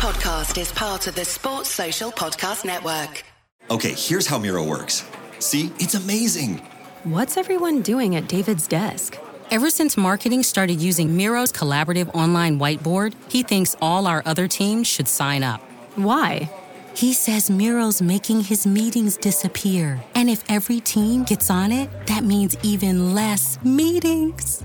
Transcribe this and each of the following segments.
podcast is part of the Sports Social Podcast Network. Okay, here's how Miro works. See, it's amazing. What's everyone doing at David's desk? Ever since marketing started using Miro's collaborative online whiteboard, he thinks all our other teams should sign up. Why? He says Miro's making his meetings disappear. And if every team gets on it, that means even less meetings.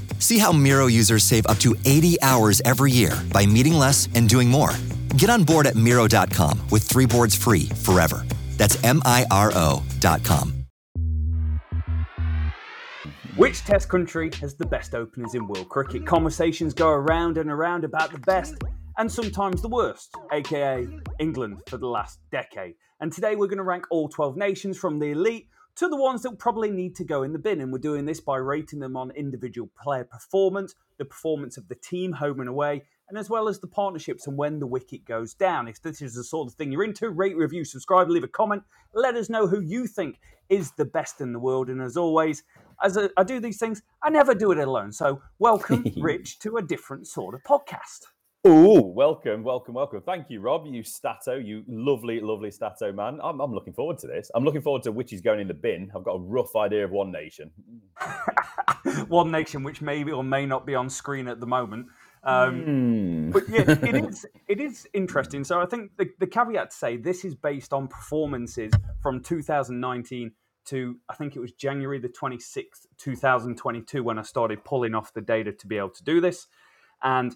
See how Miro users save up to 80 hours every year by meeting less and doing more. Get on board at Miro.com with three boards free forever. That's M I R O.com. Which Test country has the best openers in world cricket? Conversations go around and around about the best and sometimes the worst, aka England for the last decade. And today we're going to rank all 12 nations from the elite to the ones that probably need to go in the bin. And we're doing this by rating them on individual player performance, the performance of the team home and away, and as well as the partnerships and when the wicket goes down. If this is the sort of thing you're into, rate, review, subscribe, leave a comment. Let us know who you think is the best in the world. And as always, as I do these things, I never do it alone. So welcome, Rich, to a different sort of podcast. Oh, welcome, welcome, welcome. Thank you, Rob. You Stato, you lovely, lovely Stato man. I'm, I'm looking forward to this. I'm looking forward to which is going in the bin. I've got a rough idea of One Nation. One Nation, which may or may not be on screen at the moment. Um, Hmm. But yeah, it is it is interesting. So I think the, the caveat to say this is based on performances from 2019 to I think it was January the 26th, 2022, when I started pulling off the data to be able to do this. And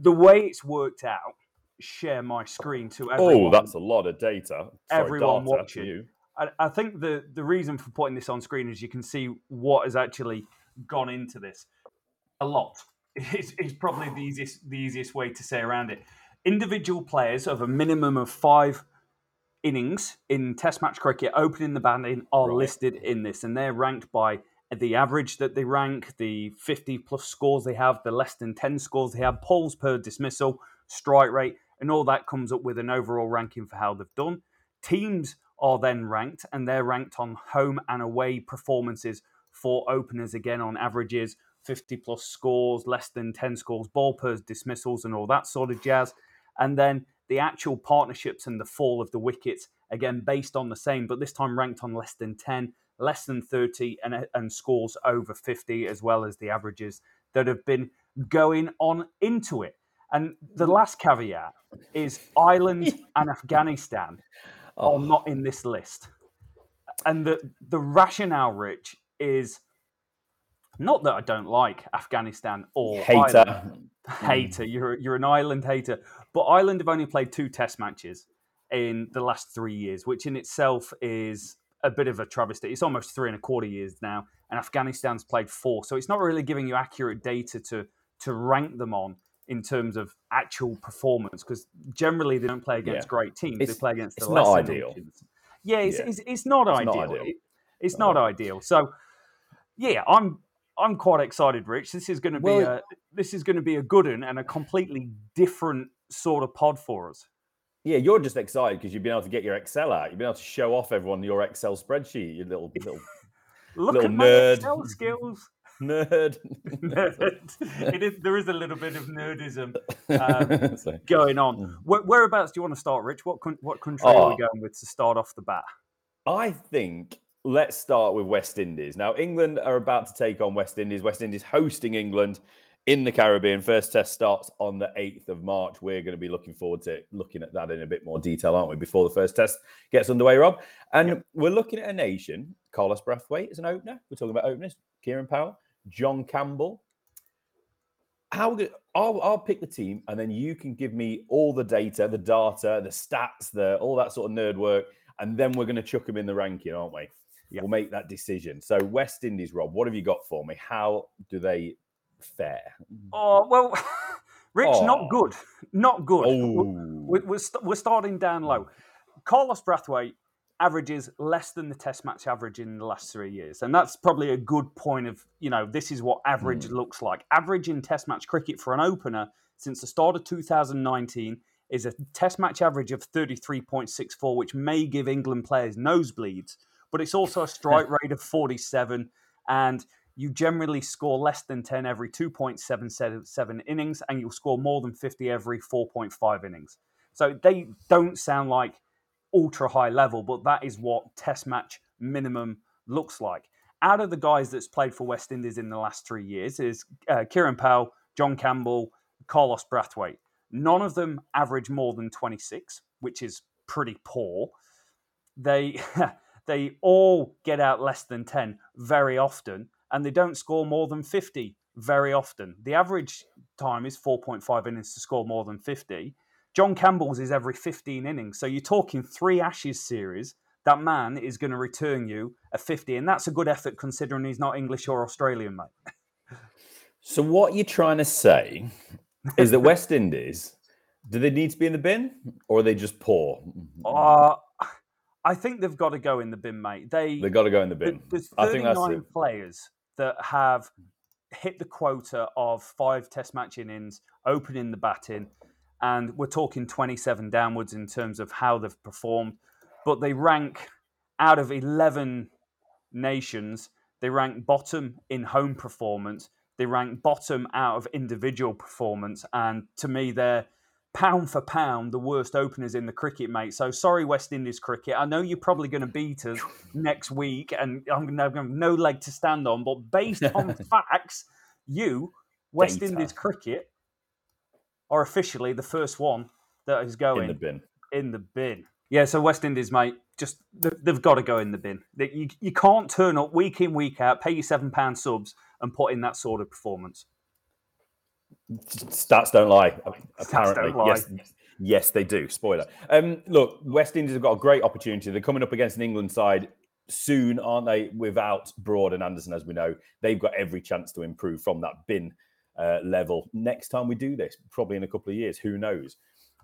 the way it's worked out, share my screen to oh, everyone. Oh, that's a lot of data. Sorry, everyone data watching. you. I, I think the the reason for putting this on screen is you can see what has actually gone into this. A lot is, is probably the easiest the easiest way to say around it. Individual players of a minimum of five innings in Test match cricket opening the batting are Right. listed in this, and they're ranked by the average that they rank, the 50 plus scores they have, the less than 10 scores they have, balls per dismissal, strike rate, and all that comes up with an overall ranking for how they've done. Teams are then ranked, and they're ranked on home and away performances for openers again on averages, 50 plus scores, less than 10 scores, ball per dismissals, and all that sort of jazz. And then the actual partnerships and the fall of the wickets, again, based on the same, but this time ranked on less than 10, less than 30, and, uh, and scores over 50, as well as the averages that have been going on into it. And the mm-hmm. last caveat is Ireland and Afghanistan are oh. not in this list. And the, the rationale, Rich, is not that I don't like Afghanistan or Hater. Ireland. Hmm. Hater. You're, you're an Ireland hater. But Ireland have only played two test matches in the last three years, which in itself is a bit of a travesty. It's almost three and a quarter years now, and Afghanistan's played four. So it's not really giving you accurate data to to rank them on in terms of actual performance, because generally they don't play against Yeah. great teams. they play against the not lesser ideal. Yeah, it's, Yeah. It's, it's not It's ideal. not ideal. It- it's No. not ideal. So yeah, I'm I'm quite excited, Rich. This is going to be Well- a this is going to be a good one and a completely different sort of pod for us. Yeah, you're just excited because you've been able to get your Excel out. You've been able to show off everyone your Excel spreadsheet, you little little Look Little at my nerd. Excel skills. nerd. Nerd. it is, there is a little bit of nerdism um, going on. Where, whereabouts do you want to start, Rich? What what country are we Oh. going with to start off the bat? I think let's start with West Indies. Now, England are about to take on West Indies. West Indies hosting England in the Caribbean. First test starts on the 8th of March. We're going to be looking forward to looking at that in a bit more detail, aren't we, before the first test gets underway, Rob? And we're looking at a nation. Carlos Brathwaite is an opener. We're talking about openers. Kieran Powell, John Campbell. How good? I'll, I'll pick the team, and then you can give me all the data, the data, the stats, the all that sort of nerd work, and then we're going to chuck them in the ranking, aren't we? We'll make that decision. So West Indies, Rob, what have you got for me? How do they fare? Oh well, Rich, Oh. not good, not good. Oh. We're, we're, we're starting down low. Carlos Brathwaite averages less than the Test match average in the last three years, and that's probably a good point of you know this is what average mm. looks like. Average in Test match cricket for an opener since the start of 2019 is a Test match average of 33.64, which may give England players nosebleeds, but it's also a strike rate of 47, and you generally score less than 10 every 2.77 innings, and you'll score more than 50 every 4.5 innings. So they don't sound like ultra high level, but that is what Test match minimum looks like. Out of the guys that's played for West Indies in the last three years is uh, Kieran Powell, John Campbell, Carlos Brathwaite. None of them average more than 26, which is pretty poor. They they all get out less than 10 very often, and they don't score more than 50 very often. The average time is 4.5 innings to score more than 50. John Campbell's is every 15 innings. So you're talking three Ashes series. That man is going to return you a 50. And that's a good effort considering he's not English or Australian, mate. so what you're trying to say is that West Indies, do they need to be in the bin or are they just poor? Uh, I think they've got to go in the bin, mate. They, they've got to go in the bin. There's 39 players that have hit the quota of five test match innings, opening the batting and we're talking 27 downwards in terms of how they've performed. But they rank out of 11 nations, they rank bottom in home performance. They rank bottom out of individual performance. And to me, they're pound for pound the worst openers in the cricket, mate. So sorry, West Indies cricket. I know you're probably going to beat us next week, and I'm going to have no leg to stand on. But based on facts, you, West Data. Indies cricket, are officially the first one that is going in the bin. In the bin. Yeah, so West Indies, mate, just they've got to go in the bin. You, you can't turn up week in, week out, pay you seven pound subs, and put in that sort of performance. Stats don't lie. Apparently, don't lie. yes, yes, they do. Spoiler. Um, look, West Indies have got a great opportunity. They're coming up against an England side soon, aren't they? Without Broad and Anderson, as we know, they've got every chance to improve from that bin uh, level next time we do this, probably in a couple of years. Who knows?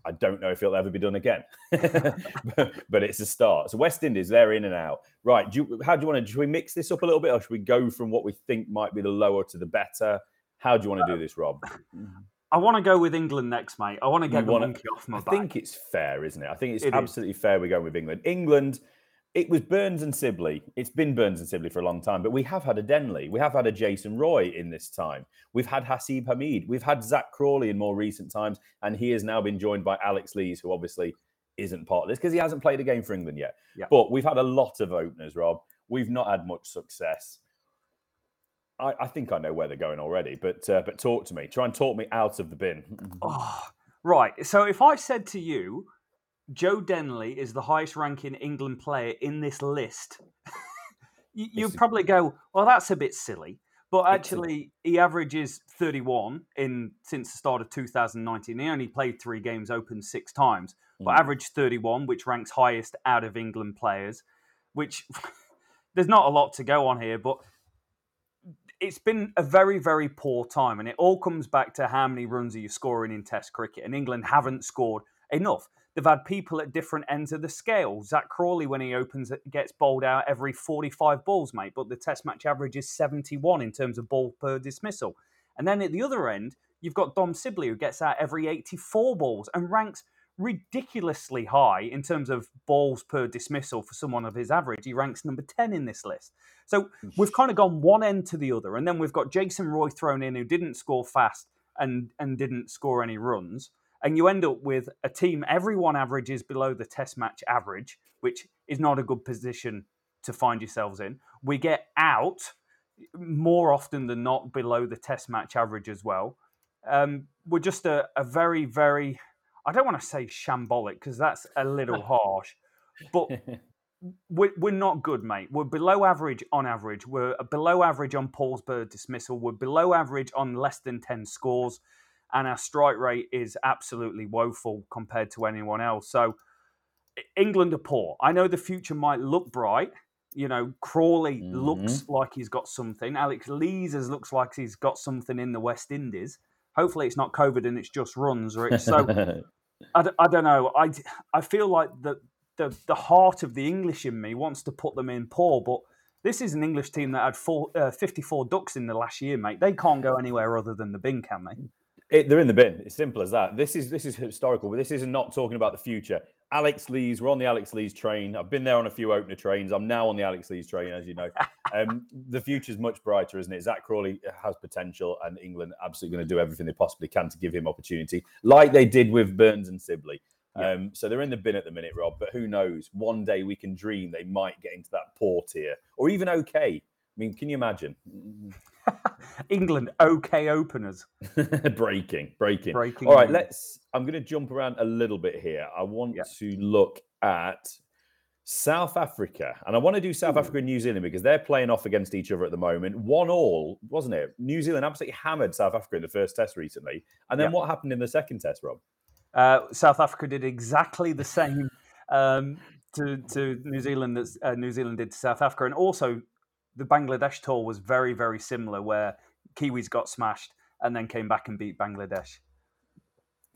I don't know if it'll ever be done again, but, but, it's a start. So West Indies, they're in and out. Right? Do you, how do you want to? Should we mix this up a little bit, or should we go from what we think might be the lower to the better? How do you want to do uh, this, Rob? I want to go with England next, mate. I want to get you the wanna, monkey off my I back. I think it's fair, isn't it? I think it's it absolutely is. fair we're going with England. England it was Burns and Sibley. It's been Burns and Sibley for a long time, but we have had a Denly. We have had a Jason Roy in this time. We've had Haseeb Hamid. We've had Zak Crawley in more recent times, and he has now been joined by Alex Lees, who obviously isn't part of this because he hasn't played a game for England yet. Yeah. But we've had a lot of openers, Rob. We've not had much success. I, I think I know where they're going already, but uh, but talk to me. Try and talk me out of the bin. oh, right. So if I said to you, Joe Denly is the highest ranking England player in this list, you, would probably go, well, that's a bit silly. But actually, he averages 31 in since the start of 2019. He only played three games, opened six times, but mm. averaged 31, which ranks highest out of England players. Which there's not a lot to go on here, but it's been a very, very poor time, and it all comes back to how many runs are you scoring in Test cricket, and England haven't scored enough. They've had people at different ends of the scale. Zak Crawley, when he opens, gets bowled out every 45 balls, mate, but the test match average is 71 in terms of ball per dismissal. And then at the other end, you've got Dom Sibley, who gets out every 84 balls and ranks ridiculously high in terms of balls per dismissal for someone of his average. He ranks number 10 in this list. So we've kind of gone one end to the other. And then we've got Jason Roy thrown in, who didn't score fast and, and didn't score any runs and you end up with a team everyone averages below the test match average, which is not a good position to find yourselves in. We get out more often than not below the test match average as well. Um, we're just a, a, very, very, I don't want to say shambolic because that's a little harsh, but we're, we're not good, mate. We're below average on average. We're below average on balls per dismissal. We're below average on less than 10 scores and our strike rate is absolutely woeful compared to anyone else. So England are poor. I know the future might look bright. You know, Crawley mm-hmm. looks like he's got something. Alex Lees looks like he's got something in the West Indies. Hopefully, it's not COVID and it's just runs. Or it's so. I, I don't know. I I feel like the the the heart of the English in me wants to put them in poor, but this is an English team that had four, uh, 54 ducks in the last year, mate. They can't go anywhere other than the bin, can they? It, they're in the bin. It's simple as that. This is this is historical, but this is not talking about the future. Alex Lees, we're on the Alex Lees train. I've been there on a few opener trains. I'm now on the Alex Lees train, as you know. Um, the future's much brighter, isn't it? Zak Crawley has potential, and England absolutely going to do everything they possibly can to give him opportunity, like they did with Burns and Sibley. Yeah. Um, so they're in the bin at the minute, Rob. But who knows? One day we can dream they might get into that poor tier, or even okay. I mean, can you imagine? England okay openers. breaking, breaking, breaking. All right, let's. I'm going to jump around a little bit here. I want yeah. to look at South Africa, and I want to do South Ooh. Africa and New Zealand because they're playing off against each other at the moment. One all, wasn't it? New Zealand absolutely hammered South Africa in the first test recently, and then yeah. what happened in the second test, Rob? Uh, South Africa did exactly the same um, to, to New Zealand as uh, New Zealand did to South Africa, and also the Bangladesh tour was very, very similar, where Kiwis got smashed and then came back and beat Bangladesh.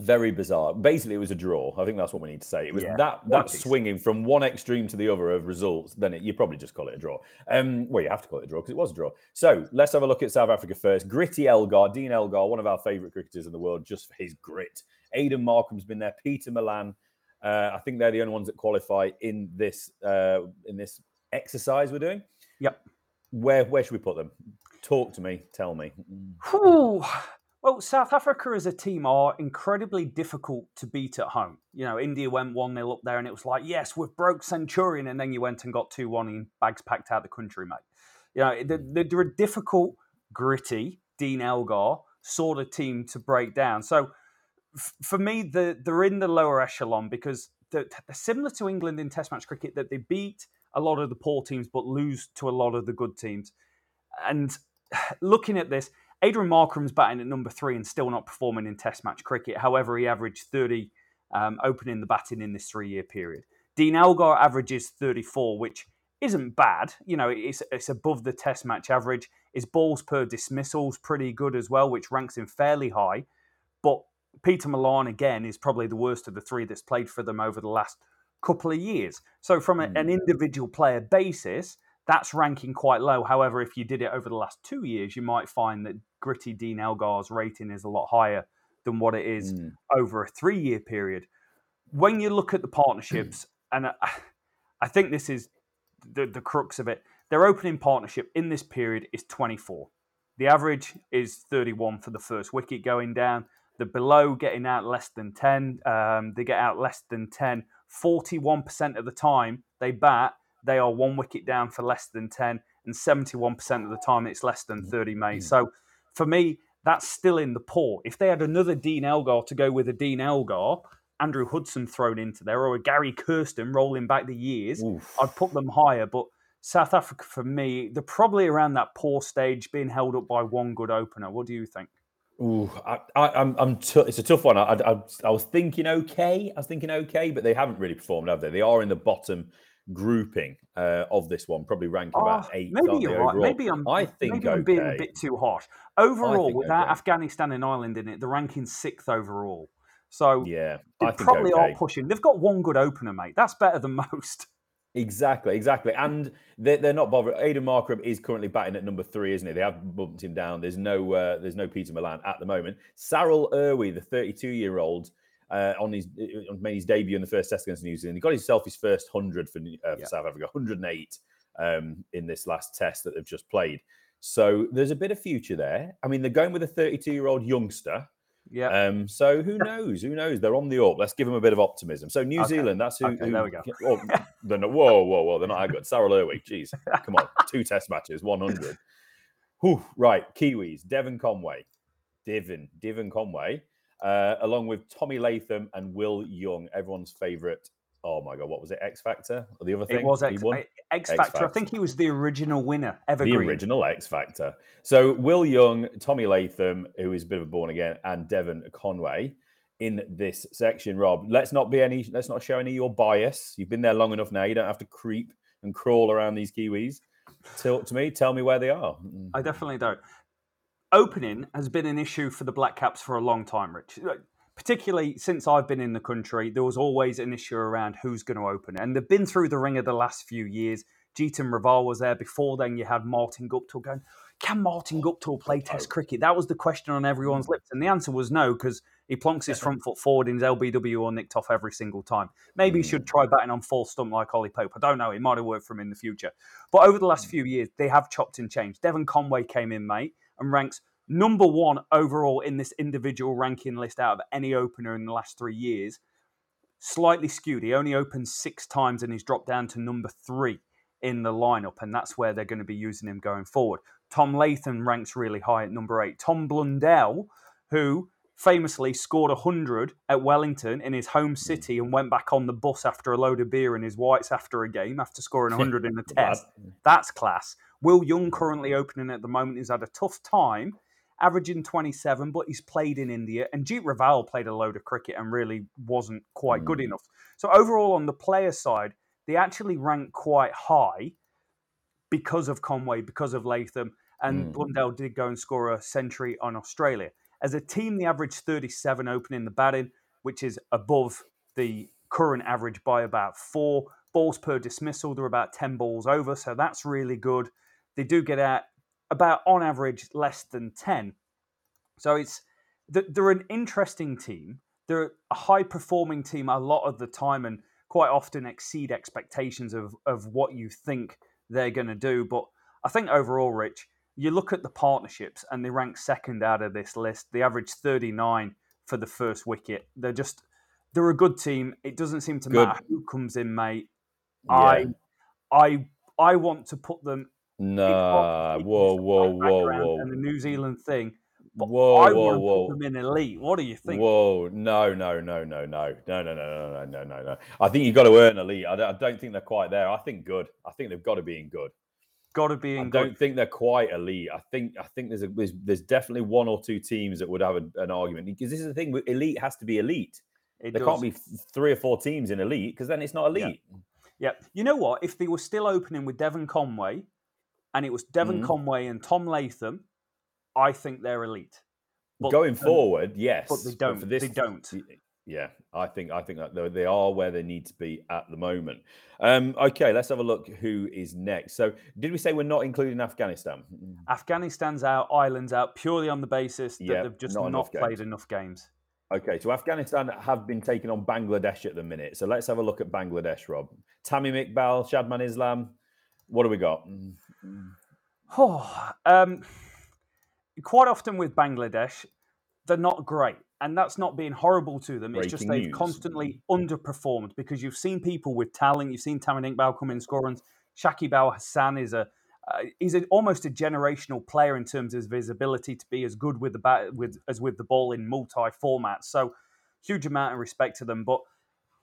Very bizarre. Basically, it was a draw. I think that's what we need to say. It was yeah, that that swinging from one extreme to the other of results. Then it, you probably just call it a draw. Um, well, you have to call it a draw because it was a draw. So let's have a look at South Africa first. Gritty Elgar, Dean Elgar, one of our favourite cricketers in the world, just for his grit. Aiden Markram's been there. Pieter Malan. Uh, I think they're the only ones that qualify in this uh, in this exercise we're doing. Yep. Where where should we put them? Talk to me. Tell me. Ooh. Well, South Africa as a team are incredibly difficult to beat at home. You know, India went 1 0 up there and it was like, yes, we've broke Centurion. And then you went and got 2 1 and bags packed out the country, mate. You know, they're, hmm. they're a difficult, gritty, Dean Elgar sort of team to break down. So f- for me, the, they're in the lower echelon because they're, they're similar to England in Test match cricket that they beat a lot of the poor teams but lose to a lot of the good teams. And looking at this, Adrian Markram's batting at number three and still not performing in Test match cricket. However, he averaged 30 um, opening the batting in this three year period. Dean Elgar averages 34, which isn't bad. You know, it's, it's above the Test match average. His balls per dismissal's pretty good as well, which ranks him fairly high. But Pieter Malan, again, is probably the worst of the three that's played for them over the last couple of years. So, from a, an hmm. individual player basis, that's ranking quite low. However, if you did it over the last two years, you might find that gritty Dean Elgar's rating is a lot higher than what it is mm. over a three year period. When you look at the partnerships, and I, I think this is the, the crux of it, their opening partnership in this period is 24. The average is 31 for the first wicket going down. The below getting out less than 10. Um, they get out less than 10. 41% of the time they bat they are one wicket down for less than 10, and 71% of the time it's less than 30, mate. Mm. So for me, that's still in the poor. If they had another Dean Elgar to go with a Dean Elgar, Andrew Hudson thrown into there, or a Gary Kirsten rolling back the years, Oof. I'd put them higher. But South Africa, for me, they're probably around that poor stage, being held up by one good opener. What do you think? Ooh, I, am I'm. T- it's a tough one. I, I, I was thinking okay. I was thinking okay, but they haven't really performed, have they? They are in the bottom grouping uh, of this one, probably ranking oh, about eight. Maybe you're right. Overall. Maybe I'm. I think maybe I'm okay. being a bit too harsh. Overall, without okay. Afghanistan and Ireland in it, the ranking sixth overall. So yeah, they probably okay. are pushing. They've got one good opener, mate. That's better than most. Exactly, exactly. And they're, they're not bothered. Aiden Markram is currently batting at number three, isn't he? They have bumped him down. There's no uh, there's no Pieter Malan at the moment. Sarel Erwee, the 32 year old, uh, on his uh, made his debut in the first test against New Zealand. He got himself his first hundred for, uh, for yeah. South Africa, 108 um, in this last test that they've just played. So there's a bit of future there. I mean, they're going with a 32 year old youngster. Yeah. Um, so who knows? Who knows? They're on the up. Let's give them a bit of optimism. So New okay. Zealand, that's who. Okay, who, there we go. Oh, they're not, whoa, whoa, whoa! They're not that good. Sarel Erwee, jeez, come on, two Test matches, 100. Whew, right, Kiwis, Devon Conway, Devon, Devon Conway uh, along with Tommy Latham and Will Young, everyone's favourite. Oh my God, what was it? X Factor or the other thing? It was X, X, Factor. Factor. I think he was the original winner. Evergreen. The original X Factor. So Will Young, Tommy Latham, who is a bit of a born again, and Devon Conway in this section. Rob, let's not be any. Let's not show any of your bias. You've been there long enough now. You don't have to creep and crawl around these Kiwis. Talk to me. Tell me where they are. I definitely don't opening has been an issue for the Black Caps for a long time, Rich. particularly since I've been in the country, there was always an issue around who's going to open. And they've been through the ringer the last few years. Jeetan Raval was there. Before then, you had Martin Guptill going, can Martin Guptill play Test cricket? That was the question on everyone's lips. And the answer was no, because he plonks his front foot forward in his LBW or nicked off every single time. Maybe he should mm. try batting on full stump like Ollie Pope. I don't know. It might have worked for him in the future. But over the last mm. few years, they have chopped and changed. Devon Conway came in, mate, and ranks number one overall in this individual ranking list out of any opener in the last three years. Slightly skewed. He only opened six times and he's dropped down to number three in the lineup, and that's where they're going to be using him going forward. Tom Latham ranks really high at number eight. Tom Blundell, who famously scored 100 at Wellington in his home city and went back on the bus after a load of beer in his whites after a game after scoring 100 in a test. That's class. Will Young, currently opening at the moment, has had a tough time, averaging 27, but he's played in India. And Jeet Raval played a load of cricket and really wasn't quite good mm. enough. So, overall, on the player side, they actually rank quite high because of Conway, because of Latham, and mm. Blundell did go and score a century on Australia. As a team, they averaged 37 opening the batting, which is above the current average by about four balls per dismissal. They're about 10 balls over, so that's really good. They do get out about on average less than 10. So it's they're an interesting team. They're a high performing team a lot of the time and quite often exceed expectations of, of what you think they're going to do. But I think overall, Rich, you look at the partnerships and they rank second out of this list. They average 39 for the first wicket. They're just they're a good team. It doesn't seem to Good. matter who comes in, mate. Yeah. I I I want to put them Nah, whoa, whoa, whoa, whoa, and the New Zealand thing. But whoa, I whoa, whoa. put them in elite. What do you think? Whoa, no, no, no, no, no, no, no, no, no, no, no, no, no. I think you've got to earn elite. I don't, I don't think they're quite there. I think good. I think they've got to be in good. Got to be I in don't think they're quite elite. I think I think there's a there's, there's definitely one or two teams that would have a, an argument because this is the thing. Elite has to be elite. It There does. can't be three or four teams in elite because then it's not Yeah. elite. Yeah. You know what? If they were still opening with Devon Conway, and it was Devon Mhm. Conway and Tom Latham, I think they're elite. But, Going forward, yes, but they don't. for this, they don't. Yeah, I think I think that they- are where they need to be at the moment. Um, okay, let's have a look. Who is next? So, did we say we're not including Afghanistan? Afghanistan's out, Ireland's out, purely on the basis that Yeah, they've just not not, enough played games. enough games. Okay, so Afghanistan have been taking on Bangladesh at the minute. So let's have a look at Bangladesh, Rob. Tamim Iqbal, Shadman Islam. What do we got? Oh, um, quite often with Bangladesh, they're not great. And that's not being horrible to them. It's just they've news. constantly underperformed because you've seen people with talent. You've seen Tamim Iqbal come in runs. Shakib Al Hasan is a uh, he's a, almost a generational player in terms of his ability to be as good with the bat with as with the ball in multi formats. So huge amount of respect to them. But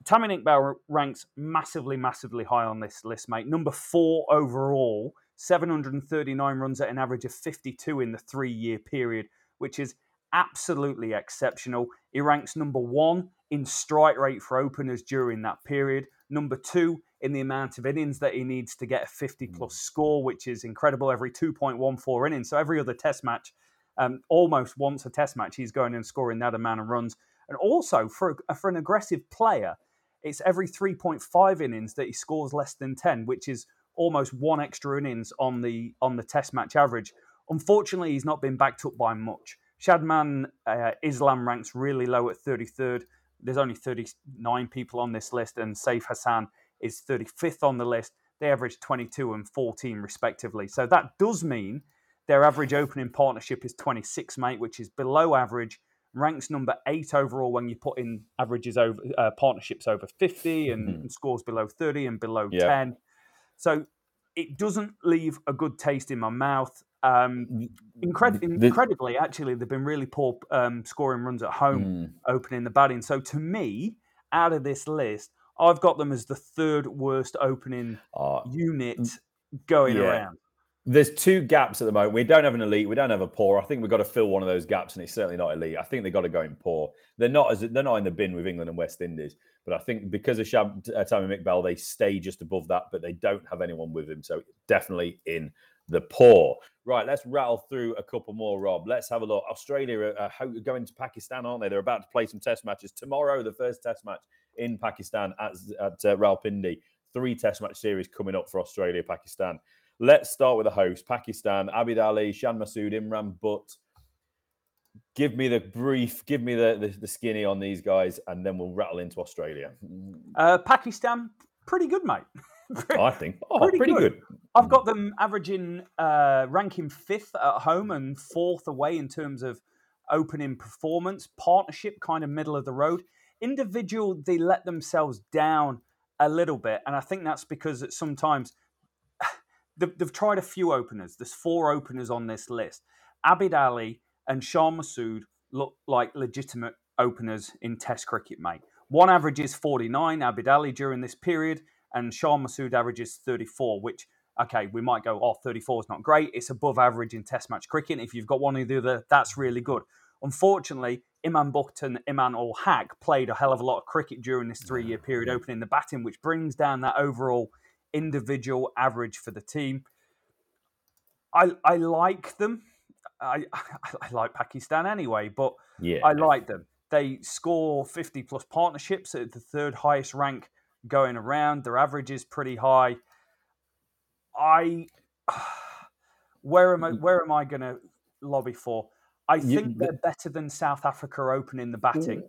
Tamim Iqbal ranks massively, massively high on this list, mate. Number four overall, 739 runs at an average of 52 in the three year period, which is absolutely exceptional. He ranks number one in strike rate for openers during that period, number two in the amount of innings that he needs to get a 50 plus score, which is incredible every 2.14 innings. So every other test match, um, almost once a test match, he's going and scoring that amount of runs. And also for, for an aggressive player, it's every 3.5 innings that he scores less than 10, which is almost one extra innings on the on the test match average. Unfortunately, he's not been backed up by much. Shadman uh, Islam ranks really low at 33rd. There's only 39 people on this list, and Saif Hasan is 35th on the list. They average 22 and 14 respectively. So that does mean their average opening partnership is 26, mate, which is below average. Ranks number eight overall when you put in averages over uh, partnerships over 50 and, and scores below 30 and below Yeah. 10. So it doesn't leave a good taste in my mouth. Um, incred- The- incredibly, actually, they've been really poor um, scoring runs at home, Mm. opening the batting. So to me, out of this list, I've got them as the third worst opening Uh, unit going yeah. around. there's two gaps at the moment. We don't have an elite. We don't have a poor. I think we've got to fill one of those gaps, and it's certainly not elite. I think they've got to go in poor. They're not as they're not in the bin with England and West Indies, but I think because of Shab, uh, Tamim Iqbal, they stay just above that, but they don't have anyone with him. So definitely in the poor. Right, let's rattle through a couple more, Rob. Let's have a look. Australia are going to Pakistan, aren't they? They're about to play some test matches tomorrow. The first test match in Pakistan at, at uh, Rawalpindi. Three test match series coming up for Australia, Pakistan. Let's start with the host, Pakistan. Abid Ali, Shan Masood, Imran Butt. Give me the brief, give me the, the, the skinny on these guys, and then we'll rattle into Australia. Uh, Pakistan, pretty good, mate. I think. Oh, pretty, pretty good. good. I've got them averaging, uh, ranking fifth at home and fourth away in terms of opening performance. Partnership, kind of middle of the road. Individual, they let themselves down a little bit. And I think that's because sometimes they've, they've tried a few openers. There's four openers on this list. Abid Ali and Shan Masood look like legitimate openers in Test cricket, mate. One averages 49, Abid Ali, during this period, and Shan Masood averages 34, which, okay, we might go, oh, 34 is not great. It's above average in Test match cricket. If you've got one or the other, that's really good. Unfortunately, Butt and Imran ul Haq played a hell of a lot of cricket during this three year period, opening the batting, which brings down that overall individual average for the team. I, I like them. I, I like Pakistan anyway, but yeah. I like them. They score 50 plus partnerships at the third highest rank going around. Their average is pretty high. I where am I where am I going to lobby for? I think you, they're better than South Africa opening the batting.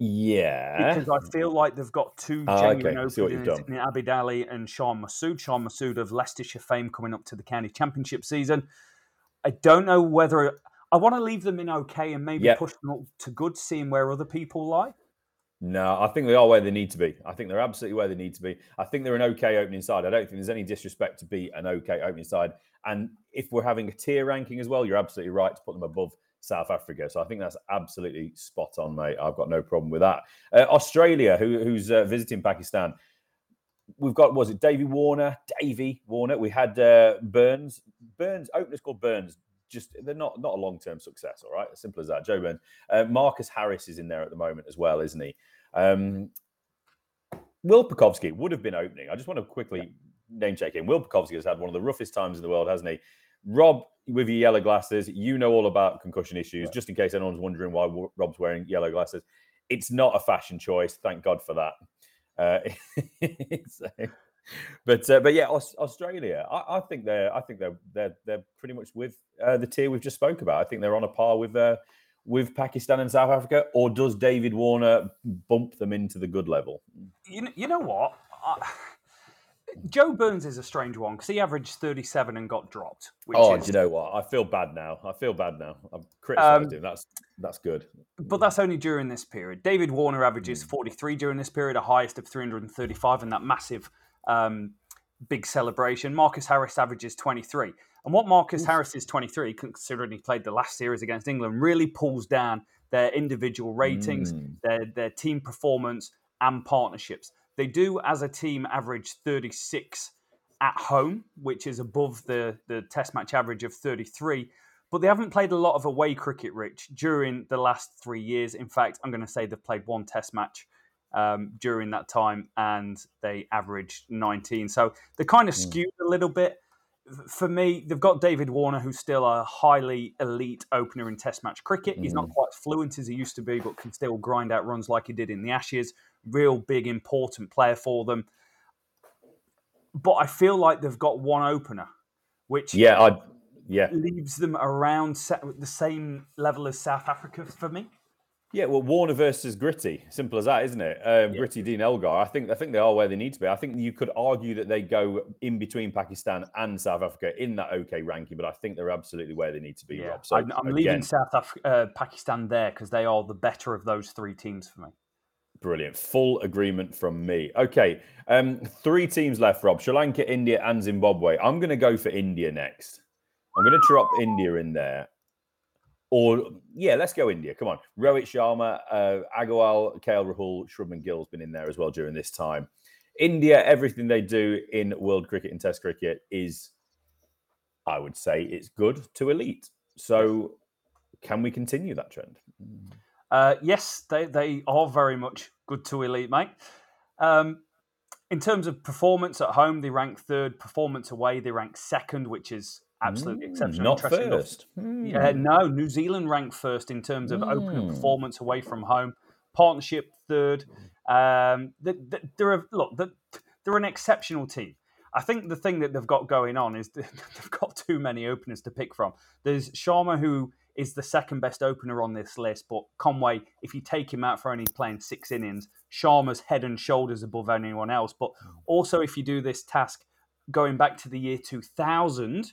Yeah, because I feel like they've got two ah, genuine okay. openers in Abid Ali and Shan Masood. Shan Masood of Leicestershire fame coming up to the county championship season. I don't know whether I want to leave them in okay and maybe yep. push them up to good, seeing where other people lie. No, I think they are where they need to be. I think they're absolutely where they need to be. I think they're an okay opening side. I don't think there's any disrespect to be an okay opening side. And if we're having a tier ranking as well, you're absolutely right to put them above South Africa. So I think that's absolutely spot on, mate. I've got no problem with that. Uh, Australia, who, who's uh, visiting Pakistan, we've got was it Davy Warner, Davy Warner. We had uh, Burns, Burns openers called Burns. Just they're not not a long term success. All right, as simple as that. Joe Burns, uh, Marcus Harris is in there at the moment as well, isn't he? Um, Will Pucovski would have been opening. I just want to quickly name check him. Will Pucovski has had one of the roughest times in the world, hasn't he? Rob, with your yellow glasses, you know all about concussion issues. Right. Just in case anyone's wondering why Rob's wearing yellow glasses, it's not a fashion choice. Thank God for that. Uh, but uh, but yeah, Australia. I, I, think they're I think they're they're they're pretty much with uh, the tier we've just spoke about. I think they're on a par with uh, with Pakistan and South Africa, or does David Warner bump them into the good level? You you know what. I Joe Burns is a strange one because he averaged 37 and got dropped. oh, is... do you know what? I feel bad now. I feel bad now. I've criticised um, him. That's that's good. But that's only during this period. David Warner averages hmm. 43 during this period, a highest of 335 in that massive um, big celebration. Marcus Harris averages 23. And what Marcus. Harris is 23, considering he played the last series against England, really pulls down their individual ratings, mm. their, their team performance, and partnerships. They do, as a team, average 36 at home, which is above the, the test match average of 33. But they haven't played a lot of away cricket, Rich, during the last three years. In fact, I'm going to say they've played one test match um, during that time and they averaged 19. So they're kind of mm. skewed a little bit. For me, they've got David Warner, who's still a highly elite opener in Test match cricket. Mm. He's not hmm. quite fluent as he used to be, but can still grind out runs like he did in the Ashes real big important player for them. But I feel like they've got one opener, which yeah, I yeah leaves them around the same level as South Africa for me. Yeah, well, Warner versus Gritty, simple as that, isn't it? Um, yeah. Gritty Dean Elgar. I think I think they are where they need to be. I think you could argue that they go in between Pakistan and South Africa in that OK ranking, but I think they're absolutely where they need to be. Yeah. Rob. So I'm, I'm again, leaving South Af- uh, Pakistan there because they are the better of those three teams for me. Brilliant. Full agreement from me. Okay. Um, three teams left, Rob. Sri Lanka, India, and Zimbabwe. I'm going to go for India next. I'm going to drop India in there. Or, yeah, let's go India. Come on. Rohit Sharma, uh, Agarwal, KL Rahul, Shubman Gill's been in there as well during this time. India, everything they do in world cricket and test cricket is, I would say, it's good to elite. So, can we continue that trend? Uh, yes, they, they are very much good to elite, mate. Um, in terms of performance at home, they rank third. Performance away, they rank second, which is absolutely Mm, exceptional. Not first. Hmm. Yeah, no, New Zealand ranked first in terms of opening Mm. performance away from home. Partnership third. Um, th- th- they're a, look, th- they're an exceptional team. I think the thing that they've got going on is they've got too many openers to pick from. There's Sharma, who is the second best opener on this list, but Conway, if you take him out for only playing six innings, Sharma's head and shoulders above anyone else. But also, if you do this task going back to the year 2000,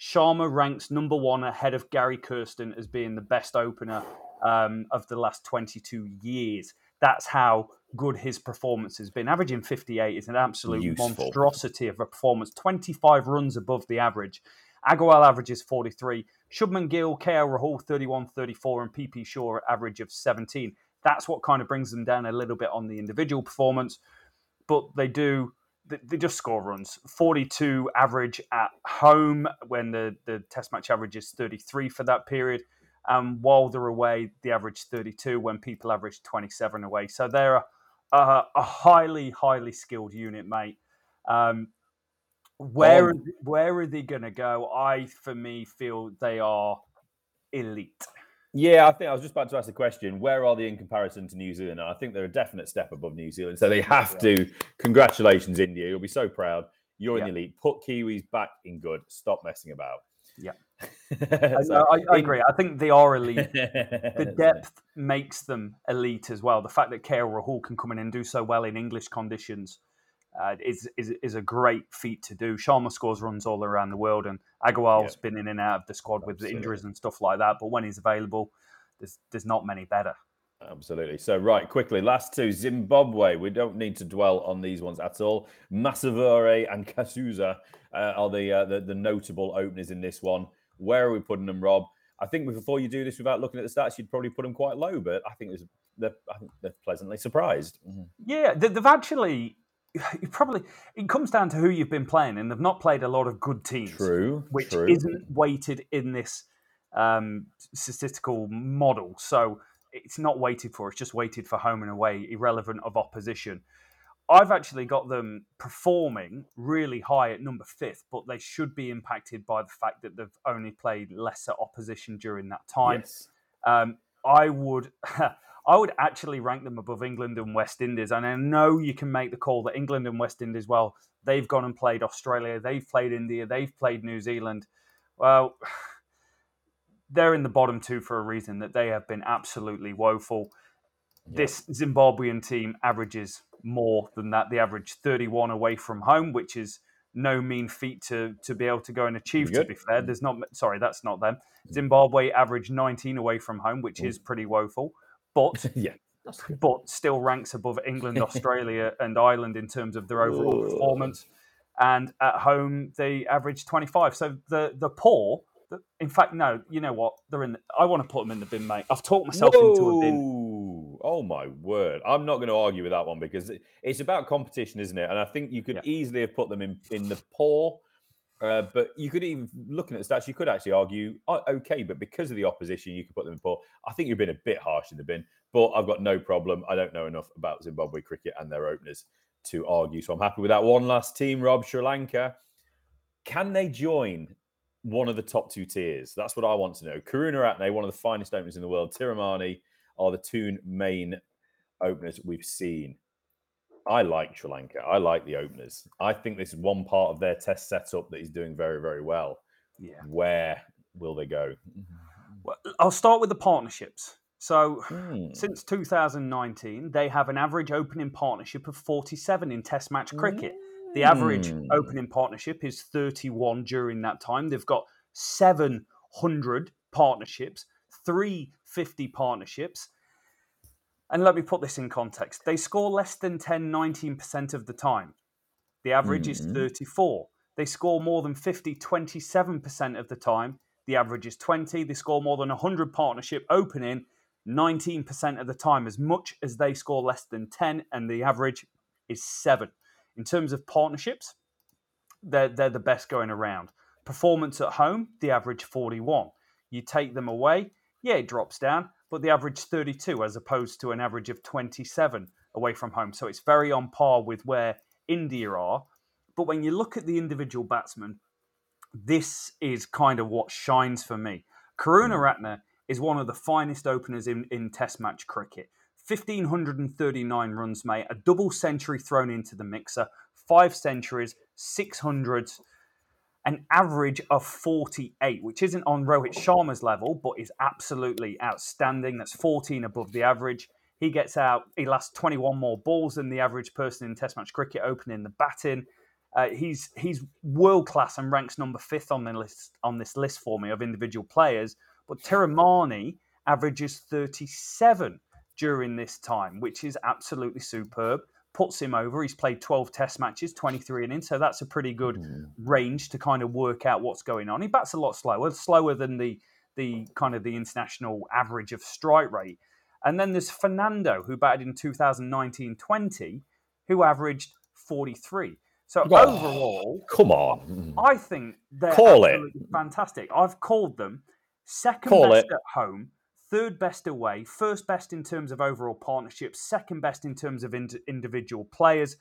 Sharma ranks number one ahead of Gary Kirsten as being the best opener um, of the last 22 years. That's how good his performance has been. Averaging 58 is an absolute Useful. monstrosity of a performance, 25 runs above the average. Agarwal averages 43. Shubman Gill, KL Rahul 31 34, and PP Shaw average of 17. That's what kind of brings them down a little bit on the individual performance, but they do they, just score runs. 42 average at home when the, the test match average is 33 for that period. Um, while they're away, the average 32 when people average 27 away. So they're a, a, a highly, highly skilled unit, mate. Um, where, th- where are they going to go? I, for me, feel they are elite. Yeah, I think I was just about to ask the question: Where are they in comparison to New Zealand? And I think they're a definite step above New Zealand. So they have to. Congratulations, India! You'll be so proud. You're in Yeah. the elite. Put Kiwis back in good. Stop messing about. Yeah. I, So, I, I in- agree. I think they are elite. the depth makes them elite as well. The fact that KL Rahul can come in and do so well in English conditions uh, is, is is a great feat to do. Sharma scores runs all around the world, and Agarwal's been in and out of the squad with Absolutely. injuries and stuff like that. But when he's available, there's there's not many better. Absolutely. So, right, quickly, last two Zimbabwe. We don't need to dwell on these ones at all. Masvaure and Kasuza uh, are the, uh, the the notable openers in this one. Where are we putting them, Rob? I think before you do this without looking at the stats, you'd probably put them quite low, but I think there's they're, I think they're pleasantly surprised. Yeah, they've actually. You probably it comes down to who you've been playing, and they've not played a lot of good teams. True, which true. isn't weighted in this um, statistical model. So it's not weighted for, it's just weighted for home and away, irrelevant of opposition. I've actually got them performing really high at number fifth, but they should be impacted by the fact that they've only played lesser opposition during that time. Yes. Um, I would, I would actually rank them above England and West Indies. And I know you can make the call that England and West Indies, well, they've gone and played Australia, they've played India, they've played New Zealand. Well, they're in the bottom two for a reason that they have been absolutely woeful. This Zimbabwean team averages more than that. They average 31 away from home, which is no mean feat to to be able to go and achieve. To be fair, mm. there's not. Sorry, that's not them. Mm. Zimbabwe average 19 away from home, which mm. is pretty woeful, but Yeah. but still ranks above England, Australia, and Ireland in terms of their overall Ugh. performance. And at home, they average 25. So the the poor, in fact, no, you know what? They're in. The, I want to put them in the bin, mate. I've talked myself into a bin. Oh my word! I'm not going to argue with that one because it's about competition, isn't it? And I think you could Yeah. easily have put them in in the poor, uh, but you could even looking at the stats, you could actually argue uh, okay, but because of the opposition, you could put them in poor. I think you've been a bit harsh in the bin, but I've got no problem. I don't know enough about Zimbabwe cricket and their openers to argue, so I'm happy with that. One last team, Rob Sri Lanka. Can they join one of the top two tiers? That's what I want to know. Karunaratne, one of the finest openers in the world, Thirimanne are the two main openers we've seen. I like Sri Lanka. I like the openers. I think this is one part of their test setup that is doing very, very well. Yeah. Where will they go? Well, I'll start with the partnerships. So Hmm. since 2019, they have an average opening partnership of 47 in Test match cricket. The average Mm. opening partnership is 31 during that time. They've got 700 partnerships, 350 partnerships. And let me put this in context. They score less than 10, 19% of the time. The average is Mhm. 34. They score more than 50, 27% of the time. The average is 20. They score more than 100 partnership opening 19% of the time, as much as they score less than 10, and the average is 7. In terms of partnerships, they're, they're the best going around. Performance at home, the average 41. You take them away, yeah, it drops down, but the average 32 as opposed to an average of 27 away from home. So it's very on par with where India are. But when you look at the individual batsmen, this is kind of what shines for me. Karuna mm. Ratne is one of the finest openers in, in Test match cricket. 1,539 runs made, a double century thrown into the mixer, five centuries, 600s, an average of 48, which isn't on Rohit Sharma's level, but is absolutely outstanding. That's 14 above the average. He gets out, he lasts 21 more balls than the average person in Test match cricket opening the batting. Uh, he's he's world class and ranks number fifth on the list on this list for me of individual players. But Thirimanne averages 37 during this time, which is absolutely superb. Puts him over. He's played 12 test matches, 23 innings, so that's a pretty good Mm. range to kind of work out what's going on. He bats a lot slower, slower than the the kind of the international average of strike rate. And then there's Fernando, who batted in 2019-20, who averaged 43. So Oh. overall, Come on. I think they're Call it. fantastic. I've called them second Call best it. at home, third best away, first best in terms of overall partnerships, second best in terms of ind- individual players,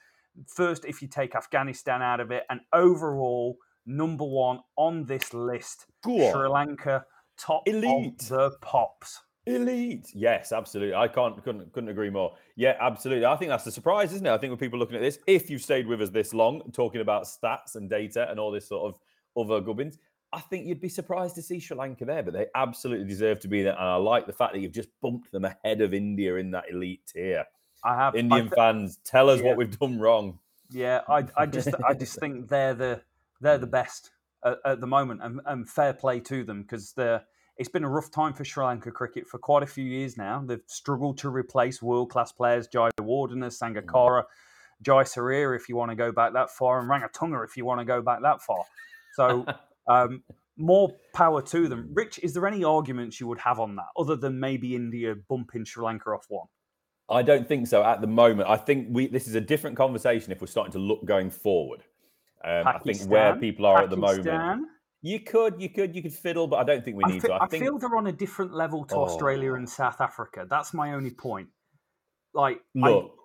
first if you take Afghanistan out of it, and overall number one on this list, on. Sri Lanka, top Elite. of the pops. Elite. Yes, absolutely. I can't couldn't couldn't agree more. Yeah, absolutely. I think that's the surprise, isn't it? I think when people looking at this, if you've stayed with us this long, talking about stats and data and all this sort of other gubbins, I think you'd be surprised to see Sri Lanka there, but they absolutely deserve to be there. And I like the fact that you've just bumped them ahead of India in that elite tier. I have I Indian th- fans, tell us yeah. what we've done wrong. Yeah, I, I just I just think they're the they're the best at, at the moment, and, and fair play to them because they're. It's been a rough time for Sri Lanka cricket for quite a few years now. They've struggled to replace world class players, Jai Wardena, Sangakkara, Jayasuriya, if you want to go back that far, and Ranatunga, if you want to go back that far. So, um, more power to them. Rich, is there any arguments you would have on that other than maybe India bumping Sri Lanka off one? I don't think so at the moment. I think we this is a different conversation if we're starting to look going forward. Um, I think where people are at the moment. You could, you could, you could fiddle, but I don't think we I, need to. I, I think feel they're on a different level to Australia Oh. and South Africa. That's my only point. Like, I- look,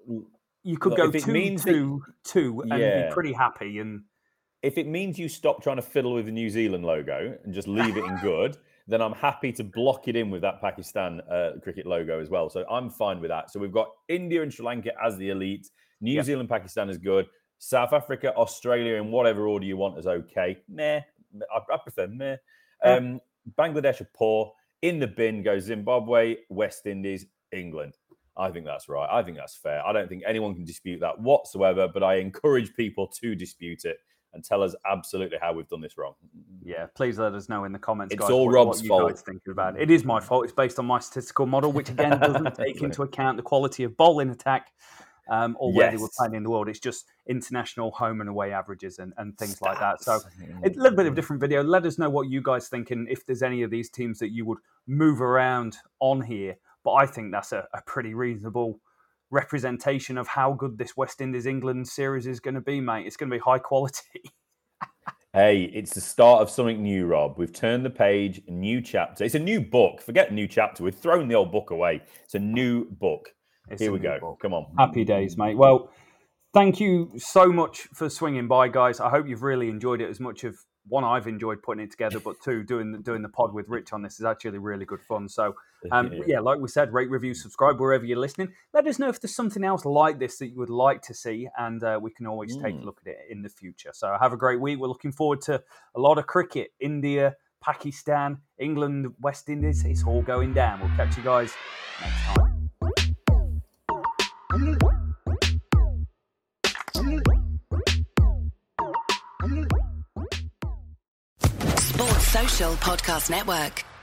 you could look, go it two, that- two, two, and Yeah. be pretty happy. And if it means you stop trying to fiddle with the New Zealand logo and just leave it in good, then I'm happy to block it in with that Pakistan uh, cricket logo as well. So I'm fine with that. So we've got India and Sri Lanka as the elite. New Yep. Zealand, Pakistan is good. South Africa, Australia, in whatever order you want is okay. Meh. I, I prefer meh. Um, Bangladesh are poor. In the bin goes Zimbabwe, West Indies, England. I think that's right. I think that's fair. I don't think anyone can dispute that whatsoever, but I encourage people to dispute it and tell us absolutely how we've done this wrong. yeah, please let us know in the comments. It's guys, all what, Rob's what fault. thinking about it. It is my fault. It's based on my statistical model, which again doesn't take into account the quality of bowling attack um, or where they were Yes. playing in the world. It's just international home and away averages and, and things like that. So Stats. a little bit of a different video. Let us know what you guys think and if there's any of these teams that you would move around on here. But I think that's a, a pretty reasonable representation of how good this West Indies England series is going to be, mate. It's going to be high quality. Hey, it's the start of something new, Rob. We've turned the page, a new chapter. It's a new book. Forget new chapter. We've thrown the old book away. It's a new book. It's Here we go. book. Come on. Happy days, mate. Well, thank you so much for swinging by, guys. I hope you've really enjoyed it as much of one I've enjoyed putting it together, but two doing the, doing the pod with Rich on this is actually really good fun. So, um, yeah, like we said, rate, review, subscribe wherever you're listening. Let us know if there's something else like this that you would like to see, and uh, we can always take a Mm. look at it in the future. So, have a great week. We're looking forward to a lot of cricket. India, Pakistan, England, West Indies. It's all going down. We'll catch you guys next time. Podcast Network.